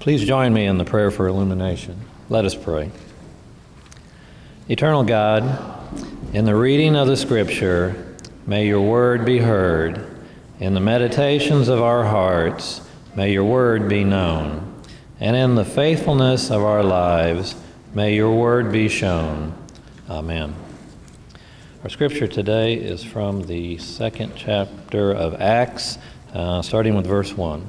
Please join me in the prayer for illumination. Let us pray. Eternal God, in the reading of the Scripture, may your word be heard. In the meditations of our hearts, may your word be known. And in the faithfulness of our lives, may your word be shown. Amen. Our scripture today is from the second chapter of Acts, uh, starting with verse 1.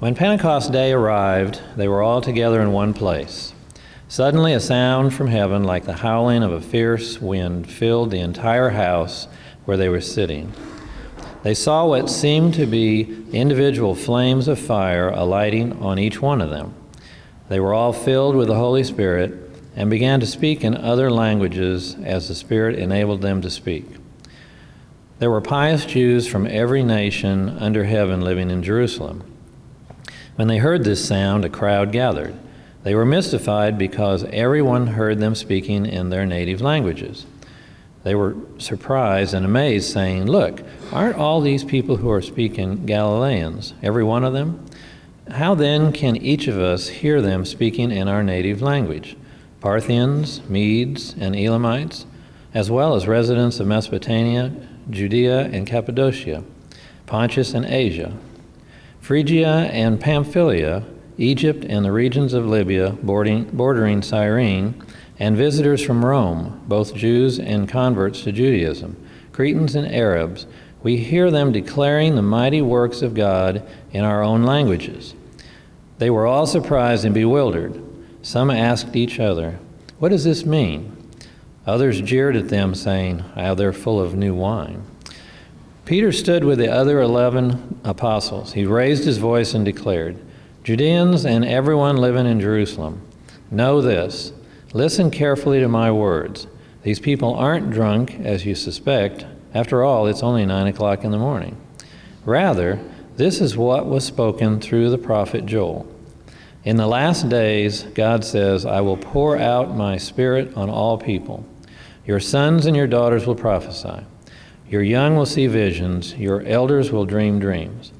When Pentecost Day arrived, they were all together in one place. Suddenly, a sound from heaven, like the howling of a fierce wind, filled the entire house where they were sitting. They saw what seemed to be individual flames of fire alighting on each one of them. They were all filled with the Holy Spirit and began to speak in other languages as the Spirit enabled them to speak. There were pious Jews from every nation under heaven living in Jerusalem. When they heard this sound, a crowd gathered. They were mystified because everyone heard them speaking in their native languages. They were surprised and amazed, saying, Look, aren't all these people who are speaking Galileans, every one of them? How then can each of us hear them speaking in our native language? Parthians, Medes, and Elamites, as well as residents of Mesopotamia, Judea, and Cappadocia, Pontus and Asia Phrygia and Pamphylia, Egypt and the regions of Libya bordering, bordering Cyrene, and visitors from Rome, both Jews and converts to Judaism, Cretans and Arabs, we hear them declaring the mighty works of God in our own languages. They were all surprised and bewildered. Some asked each other, What does this mean? Others jeered at them, saying, How they're full of new wine. Peter stood with the other eleven apostles. He raised his voice and declared, Judeans and everyone living in Jerusalem, know this. Listen carefully to my words. These people aren't drunk, as you suspect. After all, it's only nine o'clock in the morning. Rather, this is what was spoken through the prophet Joel. In the last days, God says, I will pour out my spirit on all people. Your sons and your daughters will prophesy. Your young will see visions, your elders will dream dreams.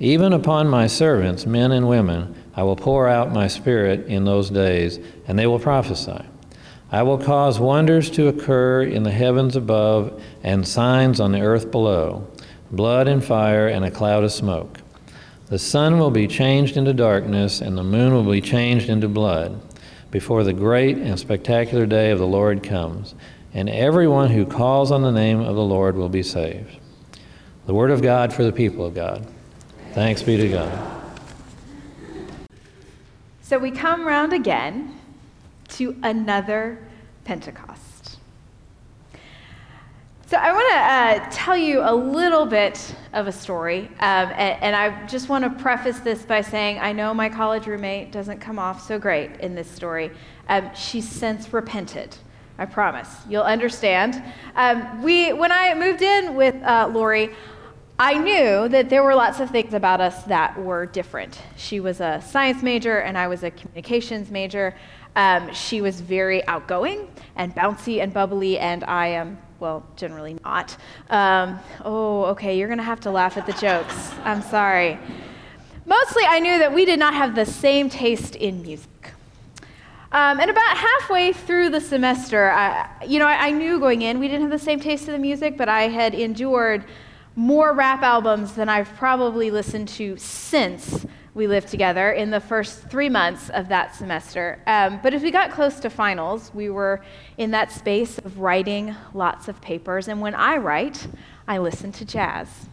Even upon my servants, men and women, I will pour out my spirit in those days, and they will prophesy. I will cause wonders to occur in the heavens above and signs on the earth below blood and fire and a cloud of smoke. The sun will be changed into darkness, and the moon will be changed into blood before the great and spectacular day of the Lord comes and everyone who calls on the name of the Lord will be saved. The word of God for the people of God. Thanks be to God. So we come round again to another Pentecost. So I want to uh, tell you a little bit of a story, um, and, and, I just want to preface this by saying I know my college roommate doesn't come off so great in this story. Um, she's since repented. I promise. You'll understand. Um, we, when I moved in with uh, Lori, I knew that there were lots of things about us that were different. She was a science major, and I was a communications major. Um, she was very outgoing and bouncy and bubbly, and I am, well, generally not. Um, oh, okay, you're going to have to laugh at the jokes. I'm sorry. Mostly, I knew that we did not have the same taste in music. Um, and about halfway through the semester, I, you know, I, I, knew going in we didn't have the same taste in the music, but I had endured more rap albums than I've probably listened to since we lived together in the first three months of that semester. Um, but as we got close to finals, we were in that space of writing lots of papers. And when I write, I listen to jazz.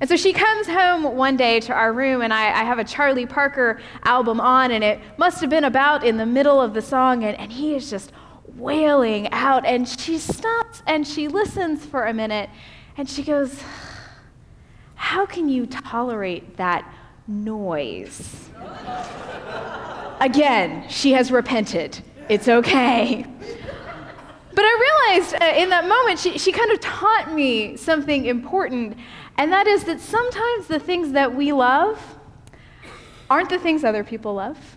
And so she comes home one day to our room, and I, I, have a Charlie Parker album on, and it must have been about in the middle of the song, and, and he is just wailing out. And she stops and she listens for a minute, and she goes, How can you tolerate that noise? Again, she has repented. It's okay. But I realized uh, in that moment, she, she kind of taught me something important and that is that sometimes the things that we love aren't the things other people love.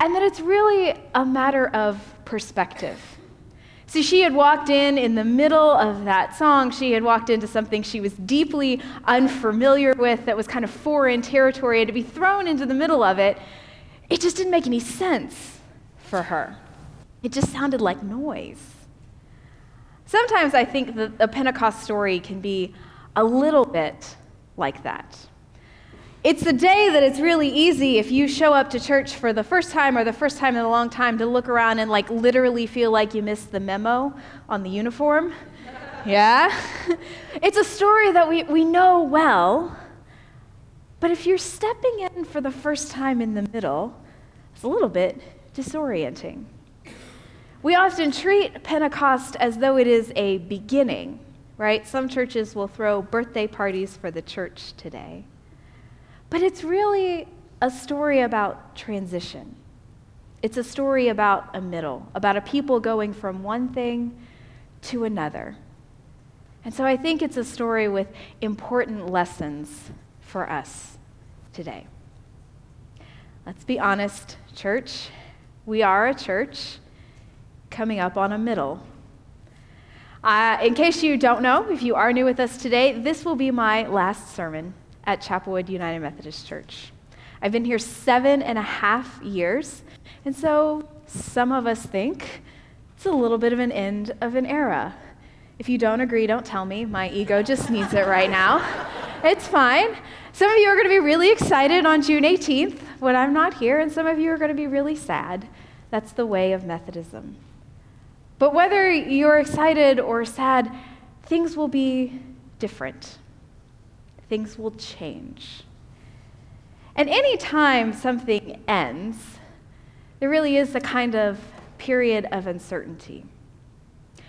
And that it's really a matter of perspective. See, she had walked in in the middle of that song. She had walked into something she was deeply unfamiliar with that was kind of foreign territory. And to be thrown into the middle of it, it just didn't make any sense for her. It just sounded like noise. Sometimes I think that Pentecost story can be a little bit like that. It's a day that it's really easy if you show up to church for the first time or the first time in a long time to look around and like literally feel like you missed the memo on the uniform. yeah? it's a story that we, we know well, but if you're stepping in for the first time in the middle, it's a little bit disorienting. We often treat Pentecost as though it is a beginning, right? Some churches will throw birthday parties for the church today. But it's really a story about transition. It's a story about a middle, about a people going from one thing to another. And so I think it's a story with important lessons for us today. Let's be honest, church. We are a church coming up on a middle. Uh, in case you don't know, if you are new with us today, this will be my last sermon at Chapelwood United Methodist Church. I've been here seven and a half years, and so some of us think it's a little bit of an end of an era. If you don't agree, don't tell me. My ego just needs it right now. It's fine. Some of you are going to be really excited on June 18th when I'm not here, and some of you are going to be really sad. That's the way of Methodism. But whether you're excited or sad, things will be different things will change. And any time something ends, there really is a kind of period of uncertainty.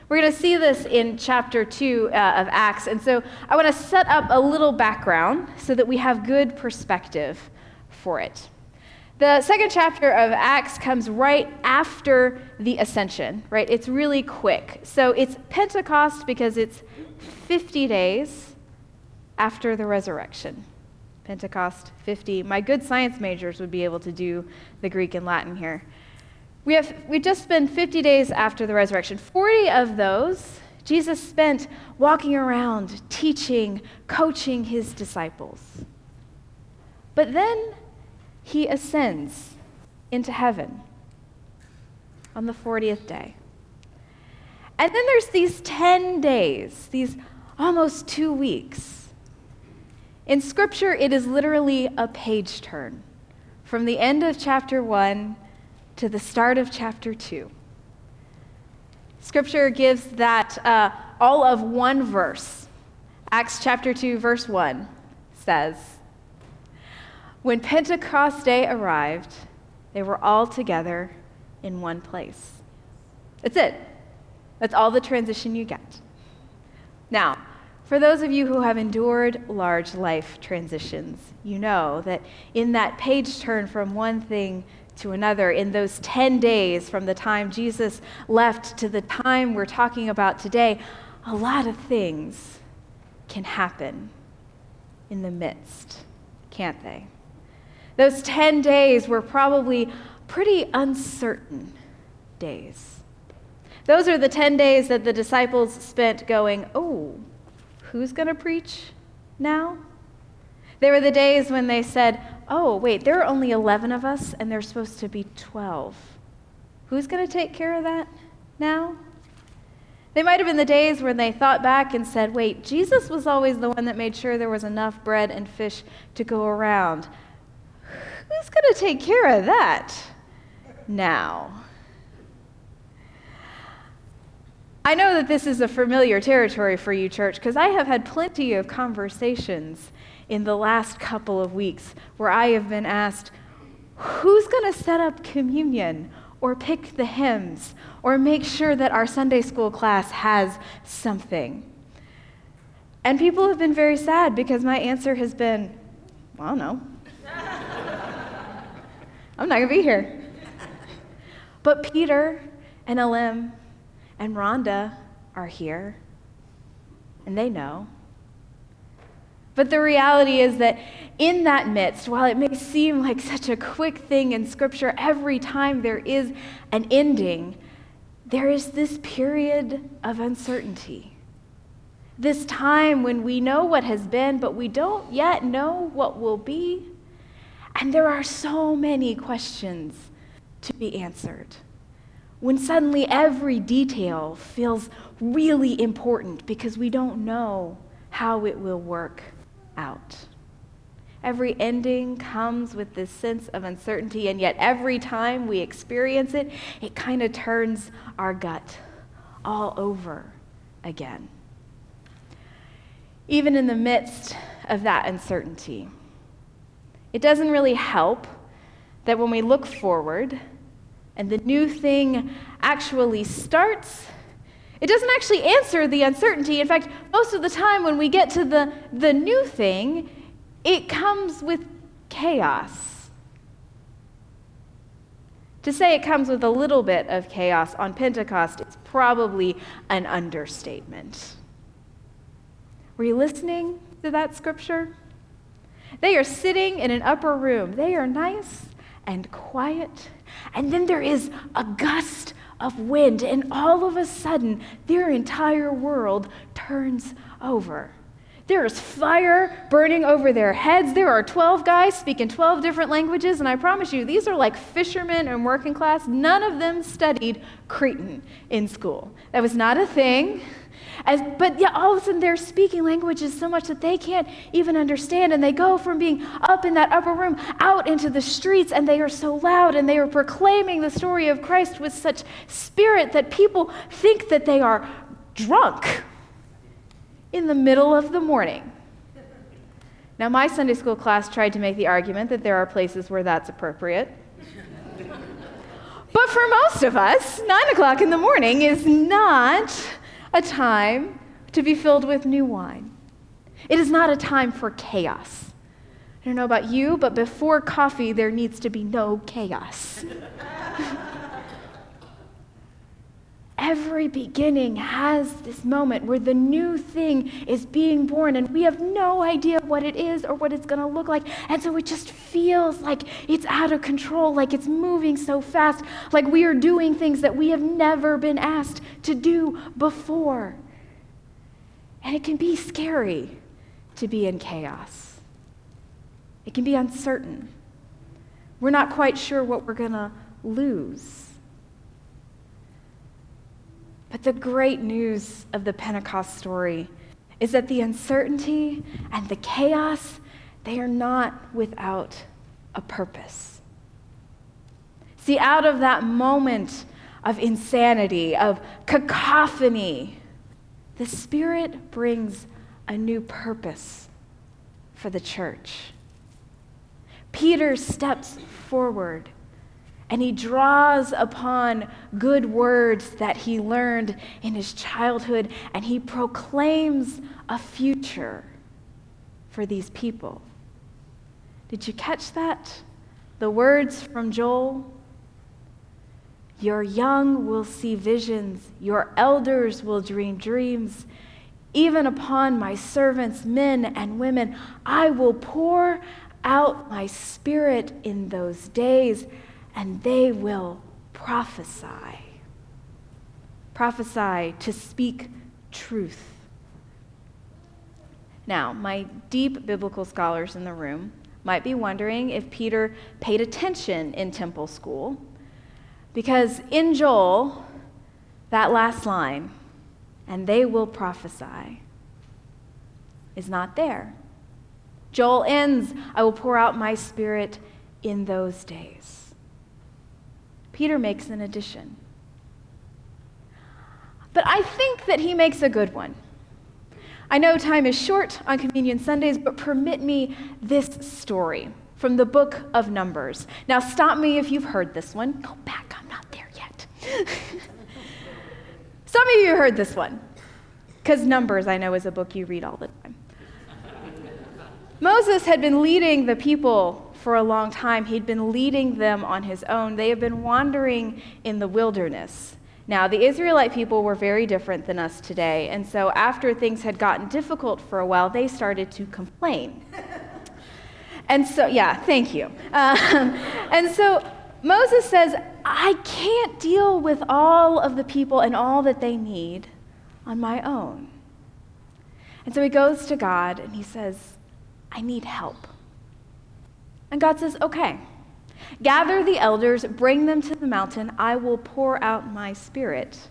We're going to see this in chapter 2 uh, of Acts. And so I want to set up a little background so that we have good perspective for it. The second chapter of Acts comes right after the ascension, right? It's really quick. So it's Pentecost because it's 50 days after the resurrection. Pentecost 50. My good science majors would be able to do the Greek and Latin here. We have we just spent 50 days after the resurrection. 40 of those Jesus spent walking around, teaching, coaching his disciples. But then he ascends into heaven on the 40th day. And then there's these 10 days, these almost two weeks in Scripture, it is literally a page turn from the end of chapter 1 to the start of chapter 2. Scripture gives that uh, all of one verse. Acts chapter 2, verse 1 says, When Pentecost Day arrived, they were all together in one place. That's it. That's all the transition you get. Now, for those of you who have endured large life transitions, you know that in that page turn from one thing to another, in those 10 days from the time Jesus left to the time we're talking about today, a lot of things can happen in the midst, can't they? Those 10 days were probably pretty uncertain days. Those are the 10 days that the disciples spent going, oh, who's going to preach now? They were the days when they said, oh, wait, there are only 11 of us and there's supposed to be 12. Who's going to take care of that now? They might have been the days when they thought back and said, wait, Jesus was always the one that made sure there was enough bread and fish to go around. Who's going to take care of that now? I know that this is a familiar territory for you, church, because I have had plenty of conversations in the last couple of weeks where I have been asked, who's going to set up communion or pick the hymns or make sure that our Sunday school class has something? And people have been very sad because my answer has been, well, know. I'm not going to be here. But Peter and Elim and Rhonda are here, and they know. But the reality is that in that midst, while it may seem like such a quick thing in Scripture, every time there is an ending, there is this period of uncertainty. This time when we know what has been, but we don't yet know what will be. And there are so many questions to be answered. When suddenly every detail feels really important because we don't know how it will work out. Every ending comes with this sense of uncertainty, and yet every time we experience it, it kind of turns our gut all over again. Even in the midst of that uncertainty, it doesn't really help that when we look forward and the new thing actually starts, it doesn't actually answer the uncertainty. In fact, most of the time when we get to the, the new thing, it comes with chaos. To say it comes with a little bit of chaos on Pentecost is probably an understatement. Were you listening to that scripture? They are sitting in an upper room. They are nice and quiet. And then there is a gust of wind, and all of a sudden, their entire world turns over. There is fire burning over their heads. There are 12 guys speaking 12 different languages, and I promise you, these are like fishermen and working class. None of them studied Cretan in school. That was not a thing. As, but yeah, all of a sudden they're speaking languages so much that they can't even understand. And they go from being up in that upper room out into the streets, and they are so loud and they are proclaiming the story of Christ with such spirit that people think that they are drunk in the middle of the morning. Now, my Sunday school class tried to make the argument that there are places where that's appropriate. but for most of us, 9 o'clock in the morning is not a time to be filled with new wine. It is not a time for chaos. I don't know about you, but before coffee, there needs to be no chaos. every beginning has this moment where the new thing is being born and we have no idea what it is or what it's going to look like. And so it just feels like it's out of control, like it's moving so fast, like we are doing things that we have never been asked to do before. And it can be scary to be in chaos, it can be uncertain. We're not quite sure what we're going to lose. But the great news of the Pentecost story is that the uncertainty and the chaos, they are not without a purpose. See, out of that moment of insanity, of cacophony, the Spirit brings a new purpose for the church. Peter steps forward and he draws upon good words that he learned in his childhood and he proclaims a future for these people. Did you catch that? The words from Joel? Your young will see visions, your elders will dream dreams. Even upon my servants, men and women, I will pour out my spirit in those days and they will prophesy. Prophesy to speak truth. Now, my deep biblical scholars in the room might be wondering if Peter paid attention in temple school, because in Joel, that last line, and they will prophesy, is not there. Joel ends, I will pour out my spirit in those days. Peter makes an addition. But I think that he makes a good one. I know time is short on Communion Sundays, but permit me this story from the book of Numbers. Now, stop me if you've heard this one. Go back, I'm not there yet. Some of you heard this one, because Numbers, I know, is a book you read all the time. Moses had been leading the people for a long time. He'd been leading them on his own. They have been wandering in the wilderness. Now, the Israelite people were very different than us today, and so after things had gotten difficult for a while, they started to complain. and so, yeah, thank you. Um, and so Moses says, I can't deal with all of the people and all that they need on my own. And so he goes to God and he says, I need help. And God says, Okay, gather the elders, bring them to the mountain. I will pour out my spirit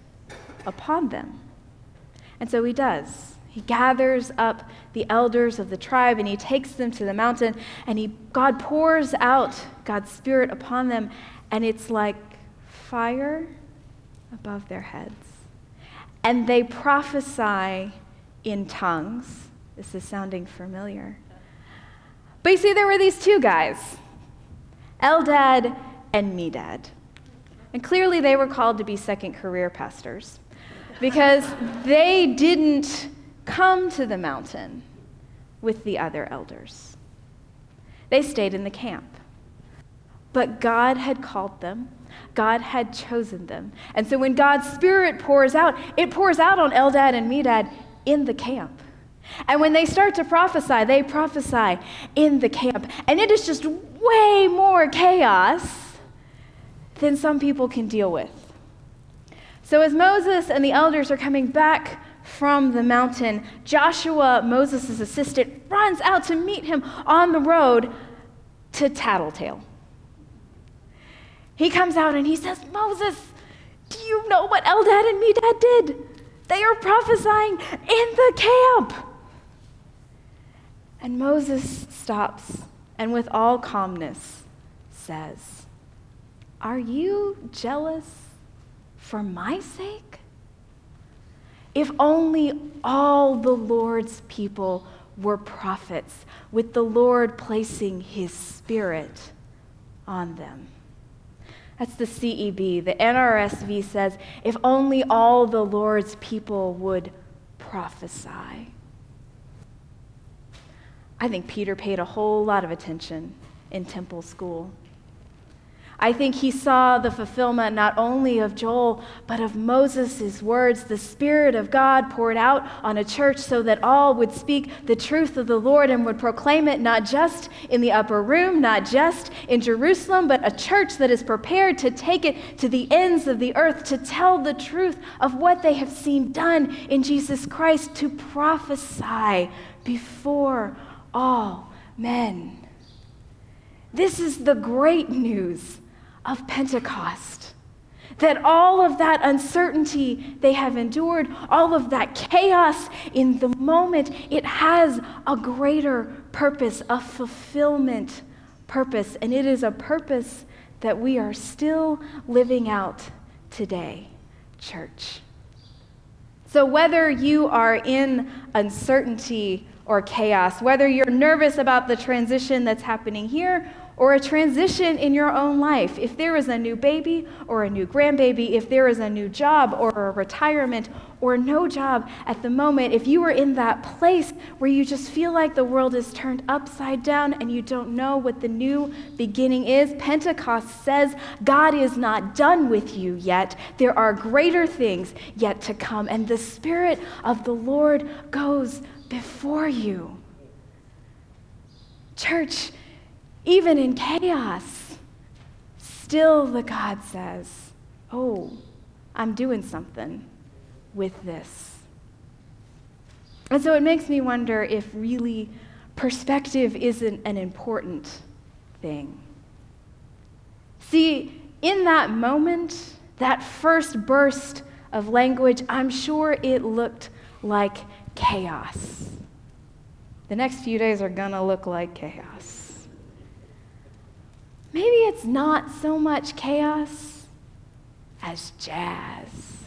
upon them. And so he does. He gathers up the elders of the tribe and he takes them to the mountain and he, God pours out God's spirit upon them and it's like fire above their heads. And they prophesy in tongues. This is sounding familiar. But you see, there were these two guys, Eldad and Medad. And clearly they were called to be second career pastors because they didn't come to the mountain with the other elders. They stayed in the camp. But God had called them, God had chosen them. And so when God's Spirit pours out, it pours out on Eldad and Medad in the camp. And when they start to prophesy, they prophesy in the camp. And it is just way more chaos than some people can deal with. So as Moses and the elders are coming back from the mountain, Joshua, Moses' assistant, runs out to meet him on the road to Tattletale. He comes out and he says, Moses, do you know what Eldad and Medad did? They are prophesying in the camp. And Moses stops and, with all calmness, says, Are you jealous for my sake? If only all the Lord's people were prophets, with the Lord placing his spirit on them. That's the CEB. The NRSV says, if only all the Lord's people would prophesy. I think Peter paid a whole lot of attention in temple school. I think he saw the fulfillment not only of Joel, but of Moses' words. The Spirit of God poured out on a church so that all would speak the truth of the Lord and would proclaim it not just in the upper room, not just in Jerusalem, but a church that is prepared to take it to the ends of the earth, to tell the truth of what they have seen done in Jesus Christ, to prophesy before all men. This is the great news of Pentecost. That all of that uncertainty they have endured, all of that chaos in the moment, it has a greater purpose, a fulfillment purpose. And it is a purpose that we are still living out today, church. So, whether you are in uncertainty or chaos, whether you're nervous about the transition that's happening here or a transition in your own life. If there is a new baby or a new grandbaby, if there is a new job or a retirement or no job at the moment, if you are in that place where you just feel like the world is turned upside down and you don't know what the new beginning is, Pentecost says God is not done with you yet. There are greater things yet to come, and the Spirit of the Lord goes before you. Church, even in chaos, still the God says, Oh, I'm doing something with this. And so it makes me wonder if really perspective isn't an important thing. See, in that moment, that first burst of language, I'm sure it looked like chaos. The next few days are going to look like chaos. Maybe it's not so much chaos as jazz.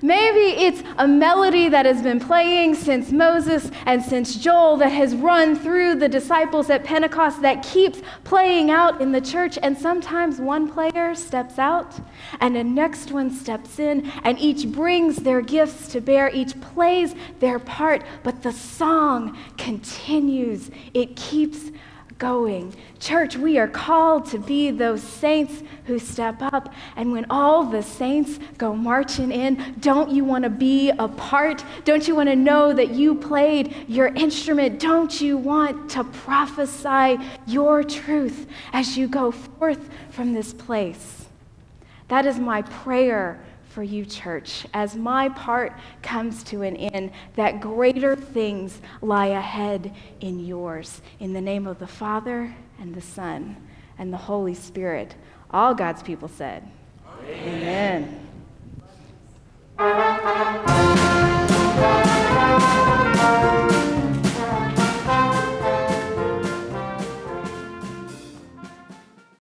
Maybe it's a melody that has been playing since Moses and since Joel that has run through the disciples at Pentecost that keeps playing out in the church. And sometimes one player steps out and the next one steps in, and each brings their gifts to bear, each plays their part, but the song continues. It keeps going. Church, we are called to be those saints who step up. And when all the saints go marching in, don't you want to be a part? Don't you want to know that you played your instrument? Don't you want to prophesy your truth as you go forth from this place? That is my prayer for you, church, as my part comes to an end, that greater things lie ahead in yours. In the name of the Father, and the Son, and the Holy Spirit, all God's people said, Amen. Amen.